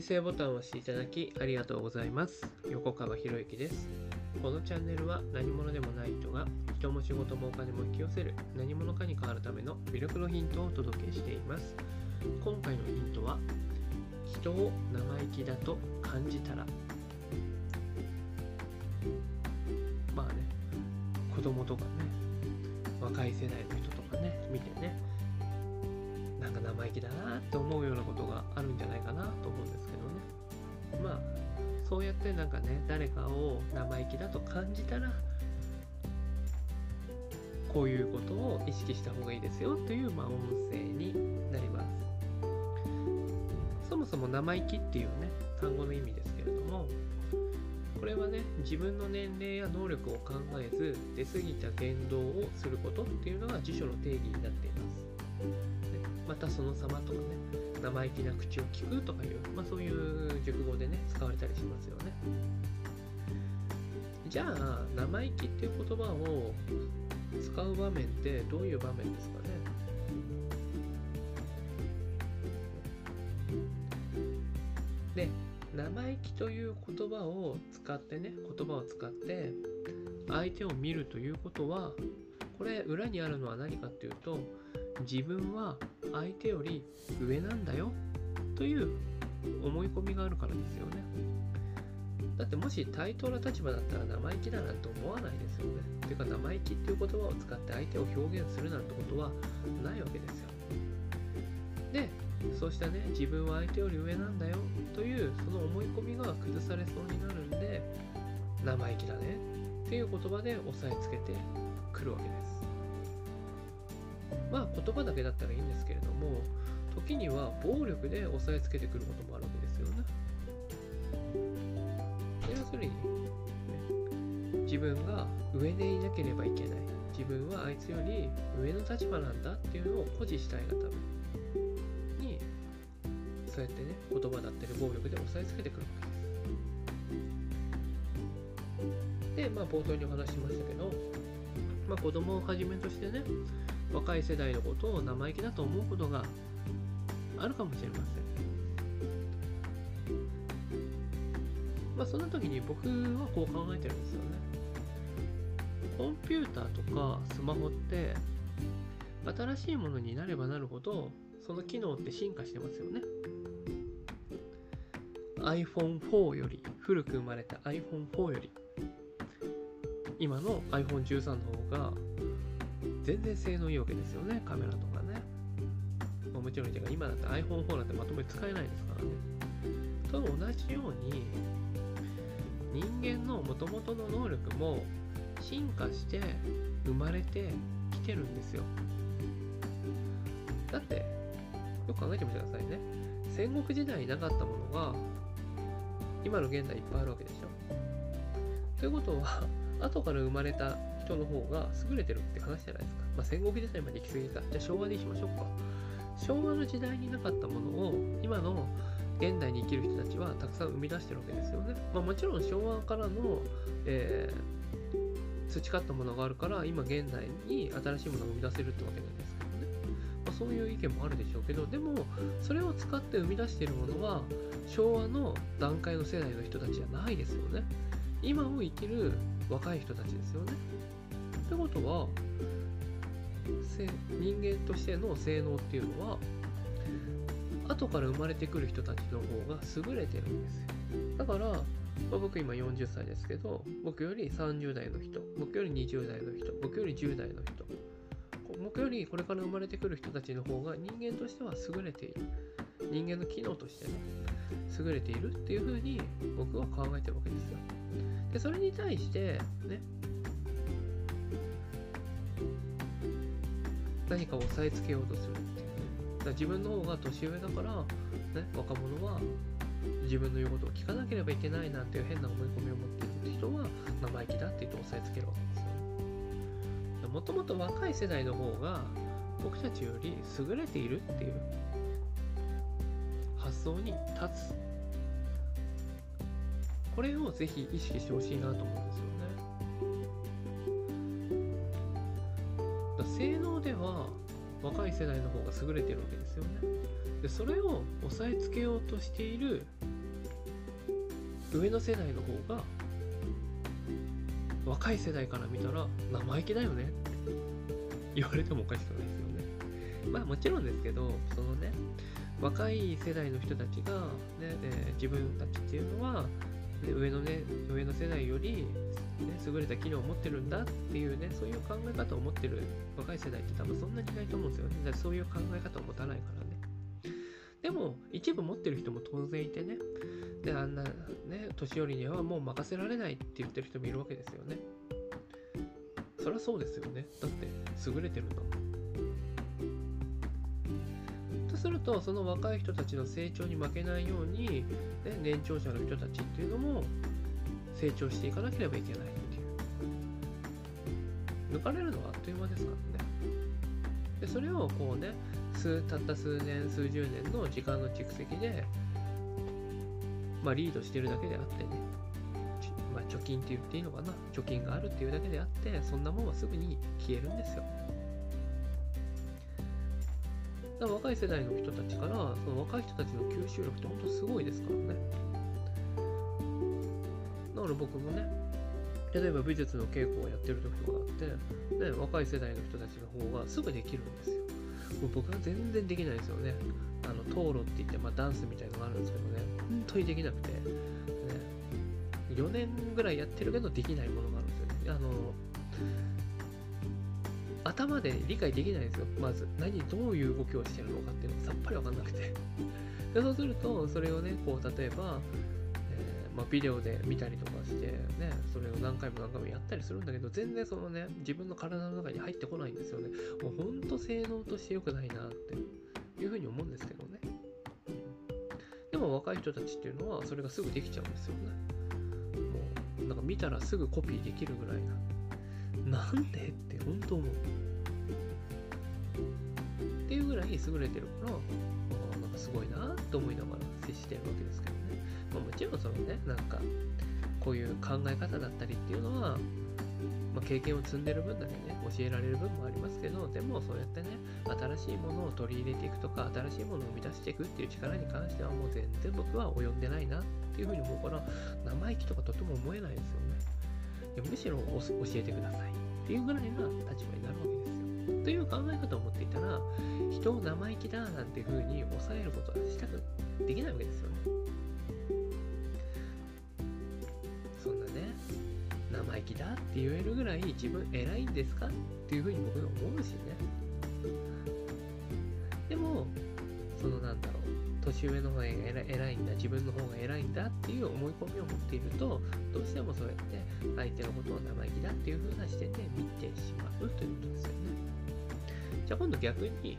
再生ボタンを押していただきありがとうございます。横川博之です。このチャンネルは何者でもない人が人も仕事もお金も引き寄せる何者かに変わるための魅力のヒントをお届けしています。今回のヒントは人を生意気だと感じたらまあね子供とかね若い世代の人とかね見てねなんか生意気だなって思うようなことがあるんじゃないかなと思うんですけどね。まあそうやってなんかね誰かを生意気だと感じたらこういうことを意識した方がいいですよという、まあ、音声になります。そもそも生意気っていうね単語の意味ですけれどもこれはね自分の年齢や能力を考えず出過ぎた言動をすることっていうのが辞書の定義になっています。またその様とかね生意気な口を聞くとかいう、まあ、そういう熟語でね使われたりしますよね。じゃあ生意気っていう言葉を使う場面ってどういう場面ですかね？で生意気という言葉を使ってね言葉を使って相手を見るということはこれ裏にあるのは何かっていうと自分は相手より上なんだよ。という思い込みがあるからですよね。だってもし対等な立場だったら生意気だなんて思わないですよね。ていうか生意気っていう言葉を使って相手を表現するなんてことはないわけですよ。でそうしたね自分は相手より上なんだよ。というその思い込みが崩されそうになるんで生意気だね。っていう言葉で押さえつけてくるわけです。まあ言葉だけだったらいいんですけれども時には暴力で押さえつけてくることもあるわけですよね。要するに、ね、自分が上でいなければいけない自分はあいつより上の立場なんだっていうのを誇示したいがためにそうやってね言葉だったり暴力で押さえつけてくるわけです。でまあ冒頭にお話ししましたけど、まあ、子供をはじめとしてね若い世代のことを生意気だと思うことがあるかもしれません。まあそんな時に僕はこう考えてるんですよね。コンピューターとかスマホって新しいものになればなるほどその機能って進化してますよね。iPhone4 より古く生まれた iPhone4 より今の iPhone13 の方が全然性能いいわけですよね。カメラとかね、まあ、もちろん今だって iPhone4 なんてまとめ使えないですからね。と同じように人間のもともとの能力も進化して生まれてきてるんですよ。だってよく考えてみてくださいね。戦国時代になかったものが今の現代いっぱいあるわけでしょ。ということは後から生まれた人の方が優れてるって話じゃないですか。まあ、戦国時代まで行き過ぎか。じゃあ昭和にしましょうか。昭和の時代になかったものを今の現代に生きる人たちはたくさん生み出してるわけですよね。まあ、もちろん昭和からの、えー、培ったものがあるから今現代に新しいものを生み出せるってわけなんですけどね。まあ、そういう意見もあるでしょうけど、でもそれを使って生み出しているものは昭和の段階の世代の人たちじゃないですよね。今を生きる若い人たちですよね。ってことは人間としての性能っていうのは後から生まれてくる人たちの方が優れてるんですよ。だから、まあ、僕今40歳ですけど僕より30代の人僕より20代の人僕より10代の人僕よりこれから生まれてくる人たちの方が人間としては優れている。人間の機能としてね優れているっていうふうに僕は考えてるわけですよ。でそれに対してね何かを押さえつけようとするっていうね。だから自分の方が年上だから、ね、若者は自分の言うことを聞かなければいけないなんていう変な思い込みを持っている人は生意気だって言って押さえつけるわけですよ。ねもともと若い世代の方が僕たちより優れているっていう発想に立つ。これをぜひ意識してほしいなと思うんですよ。性能では若い世代の方が優れてるわけですよね。でそれを押さえつけようとしている上の世代の方が若い世代から見たら生意気だよねって言われてもおかしくないですよね。まあもちろんですけど、そのね、若い世代の人たちが、ね、えー、自分たちっていうのは、ね、上のね、上の世代より、ね、優れた機能を持ってるんだっていうね、そういう考え方を持ってる若い世代って多分そんなにいないと思うんですよね。だからそういう考え方を持たないからね。でも、一部持ってる人も当然いてね、で、あんなね、年寄りにはもう任せられないって言ってる人もいるわけですよね。そりゃそうですよね。だって優れてるんだもん。すると、その若い人たちの成長に負けないように、ね、年長者の人たちっていうのも成長していかなければいけないっていう。抜かれるのはあっという間ですからね。で、それをこうね、数たった数年、数十年の時間の蓄積で、まあ、リードしてるだけであってね、まあ、貯金って言っていいのかな、貯金があるっていうだけであって、そんなもんはすぐに消えるんですよ。若い世代の人たちから、その若い人たちの吸収力って本当すごいですからね。だから僕もね、例えば美術の稽古をやってる時とかあって、ね、若い世代の人たちの方がすぐできるんですよ。もう僕は全然できないですよね。あの、討論って言って、まあ、ダンスみたいのがあるんですけどね、本当にできなくて、ね、4年ぐらいやってるけどできないものがあるんですよね。あの、頭で理解できないんですよ。まず、何、どういう動きをしてるのかっていうのがさっぱりわかんなくて。でそうすると、それをね、こう、例えば、えー、まあ、ビデオで見たりとかして、ね、それを何回も何回もやったりするんだけど、全然そのね、自分の体の中に入ってこないんですよね。もうほんと性能として良くないなっていうふうに思うんですけどね。でも若い人たちっていうのは、それがすぐできちゃうんですよね。もう、なんか見たらすぐコピーできるぐらいな。なんでって本当思う。らい優れてるから、なんかすごいなって思いながら接してるわけですけどね。まあ、もちろんそのね、なんか、こういう考え方だったりっていうのは、まあ、経験を積んでる分だけね、教えられる分もありますけど、でもそうやってね、新しいものを取り入れていくとか、新しいものを生み出していくっていう力に関してはもう全然僕は及んでないなっていうふうに思うから、生意気とかとても思えないですよね。むしろ教えてくださいっていうぐらいな立場にな人を生意気だなんていうふうに抑えることはしたくできないわけですよね。そんなね、生意気だって言えるぐらい自分偉いんですかっていうふうに僕は思うしね。でも、そのなんだろう、年上の方が偉いんだ、自分の方が偉いんだっていう思い込みを持っていると、どうしてもそうやって相手のことを生意気だっていう風な視点で見てしまうということですよね。じゃあ今度逆に、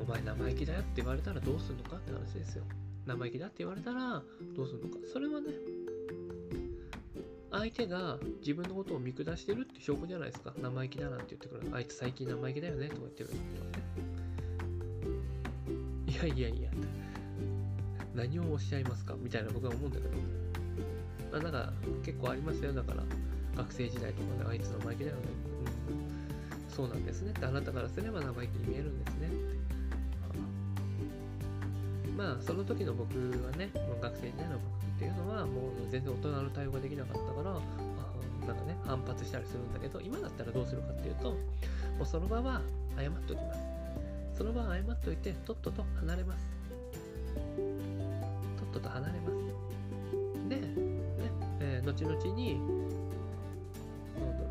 お前生意気だよって言われたらどうするのかって話ですよ。生意気だって言われたらどうするのか。それはね、相手が自分のことを見下してるって証拠じゃないですか。生意気だなんて言ってくる。あいつ最近生意気だよねとか言ってる。いやいやいや、何をおっしゃいますかみたいな僕は思うんだけど。まあなんか結構ありますよ。だから学生時代とかであいつ生意気だよね。うん、そうなんですねってあなたからすれば生意気に見えるんですねって。まあその時の僕はね、学生時代の僕っていうのはもう全然大人の対応ができなかったから、なんかね、反発したりするんだけど、今だったらどうするかっていうと、もうその場は謝っておきます。その場は謝っておいて、とっとと離れます。とっとと離れます。で、ね、えー、後々に、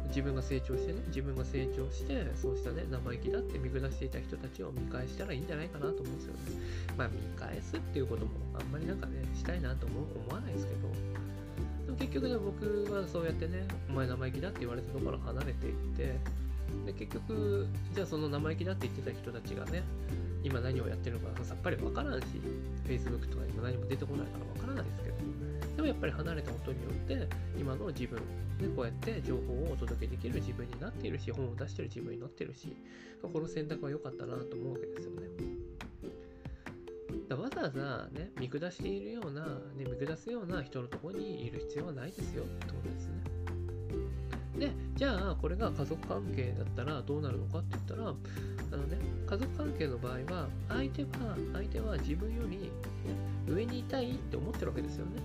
自分が成長してね、自分が成長して、そうしたね、生意気だって見下していた人たちを見返したらいいんじゃないかなと思うんですよね。まあ、見返すっていうこともあんまりなんかね、したいなと思思わないですけど、でも結局ね、僕はそうやってね、お前生意気だって言われたところ離れていって、で、結局、じゃあその生意気だって言ってた人たちがね、今何をやってるのかさっぱりわからんし、Facebook とかにも何も出てこないからわからないですけど、でもやっぱり離れたことによって、今の自分、ね、こうやって情報をお届けできる自分になっているし、本を出してる自分になってるし、この選択は良かったなと思うわけですよね。だわざわざね、見下しているような、ね、見下すような人のところにいる必要はないですよってことですね。で、じゃあ、これが家族関係だったらどうなるのかって言ったら、家族関係の場合は、相手は、相手は自分より、上にいたいって思ってるわけですよね。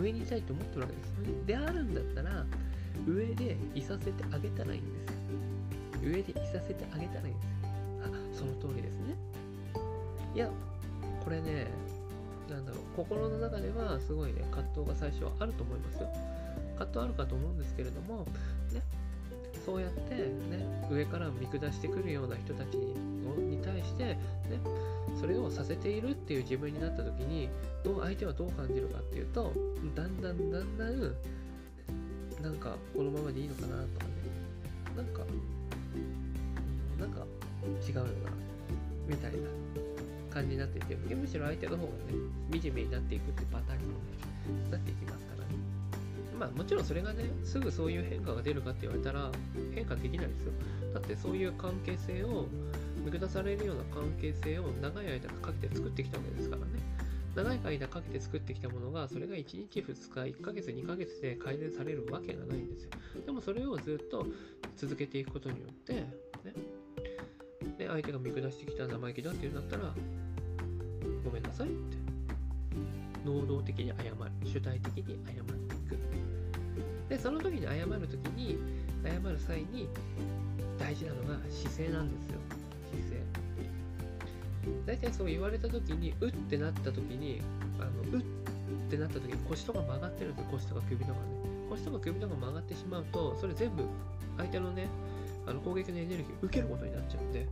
上にいたいと思ってるわけですよね。であるんだったら、上でいさせてあげたらいいんです。上でいさせてあげたらいいんです。あ、その通りですね。いや、これね、なんだろう、心の中ではすごいね、葛藤が最初はあると思いますよ。葛藤あるかと思うんですけれども、そうやってね、上から見下してくるような人たちに対して、ね、それをさせているっていう自分になった時に、どう相手はどう感じるかっていうと、だんだんだんだん、なんかこのままでいいのかなとかね、なんか、なんか違うよな、みたいな感じになっていて、むしろ相手の方がね、惨めになっていくってパターンにも、ね、なっていきます。まあもちろんそれがね、すぐそういう変化が出るかって言われたら、変化できないですよ。だってそういう関係性を、見下されるような関係性を長い間かけて作ってきたわけですからね。長い間かけて作ってきたものが、それが1日2日、1ヶ月、2ヶ月で改善されるわけがないんですよ。でもそれをずっと続けていくことによって、ね、で相手が見下してきた生意気だっていうんだったら、ごめんなさいって。能動的に謝る。主体的に謝っていく。で、その時に謝る時に、謝る際に大事なのが姿勢なんですよ。姿勢。大体そう言われた時に、うってなった時に、あのうってなった時に腰とか曲がってるんですよ。腰とか首とかね。腰とか首とか曲がってしまうと、それ全部相手のね、あの攻撃のエネルギーを受けることになっちゃうんで、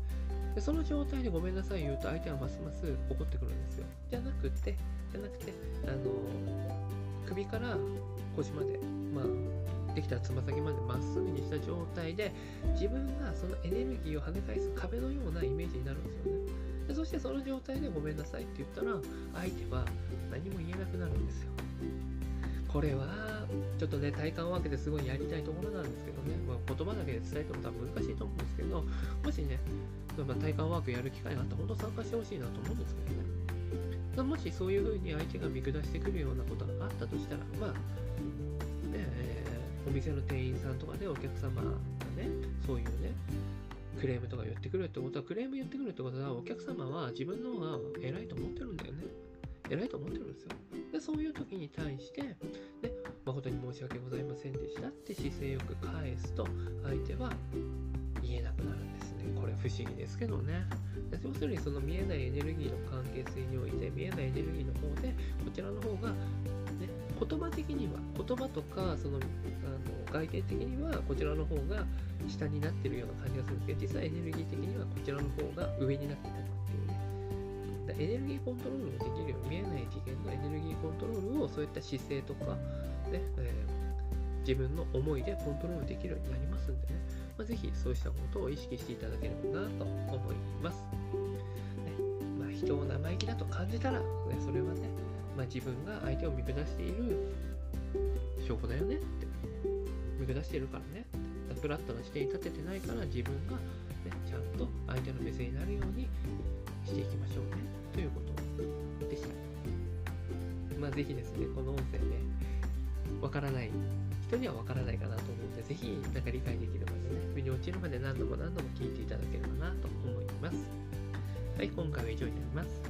でその状態でごめんなさい言うと相手はますます怒ってくるんですよ。じゃなくて、じゃなくて、あの、首から腰まで、まあ、できたらつま先までまっすぐにした状態で、自分がそのエネルギーを跳ね返す壁のようなイメージになるんですよね。でそしてその状態でごめんなさいって言ったら、相手は何も言えなくなるんですよ。これは、ちょっとね、体感ワークですごいやりたいところなんですけどね、まあ、言葉だけで伝えても多分難しいと思うんですけど、もしね、ま、体感ワークやる機会があったら、本当参加してほしいなと思うんですけどね。もしそういう風に相手が見下してくるようなことがあったとしたら、まあ、ね、えー、お店の店員さんとかでお客様がね、そういうね、クレームとか言ってくるってことは、クレーム言ってくるってことは、お客様は自分の方が偉いと思ってるんだよね。偉いと思ってるんですよ。で、そういう時に対して、ね、誠に申し訳ございませんでしたって姿勢よく返すと、相手は言えなくなるんですね。これ不思議ですけどね。要するにその見えないエネルギーの関係性において、見えないエネルギーの方で、こちらの方が、言葉的には、言葉とか、その、あの外見的には、こちらの方が下になってるような感じがするんですけど、実はエネルギー的にはこちらの方が上になってたっていうねだ。エネルギーコントロールもできるように見えない次元のエネルギーコントロールをそういった姿勢とか、ねえー、自分の思いでコントロールできるようになりますんでね、まあ、ぜひそうしたことを意識していただければなと思います。ねまあ、人を生意気だと感じたら、ね、それはね、まあ、自分が相手を見下している証拠だよねって見下しているからねフラットな視点に立ててないから自分が、ね、ちゃんと相手の目線になるようにしていきましょうねということでした。まあ、ぜひですね、この音声ね、わからない人にはわからないかなと思うので、ぜひなんか理解できるまですね、腑に落ちるまで何度も何度も聞いていただければなと思います。はい、今回は以上になります。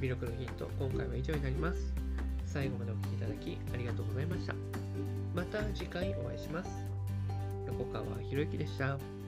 魅力のヒント今回は以上になります最後までお聴きいただきありがとうございました。また次回お会いします。横川博之でした。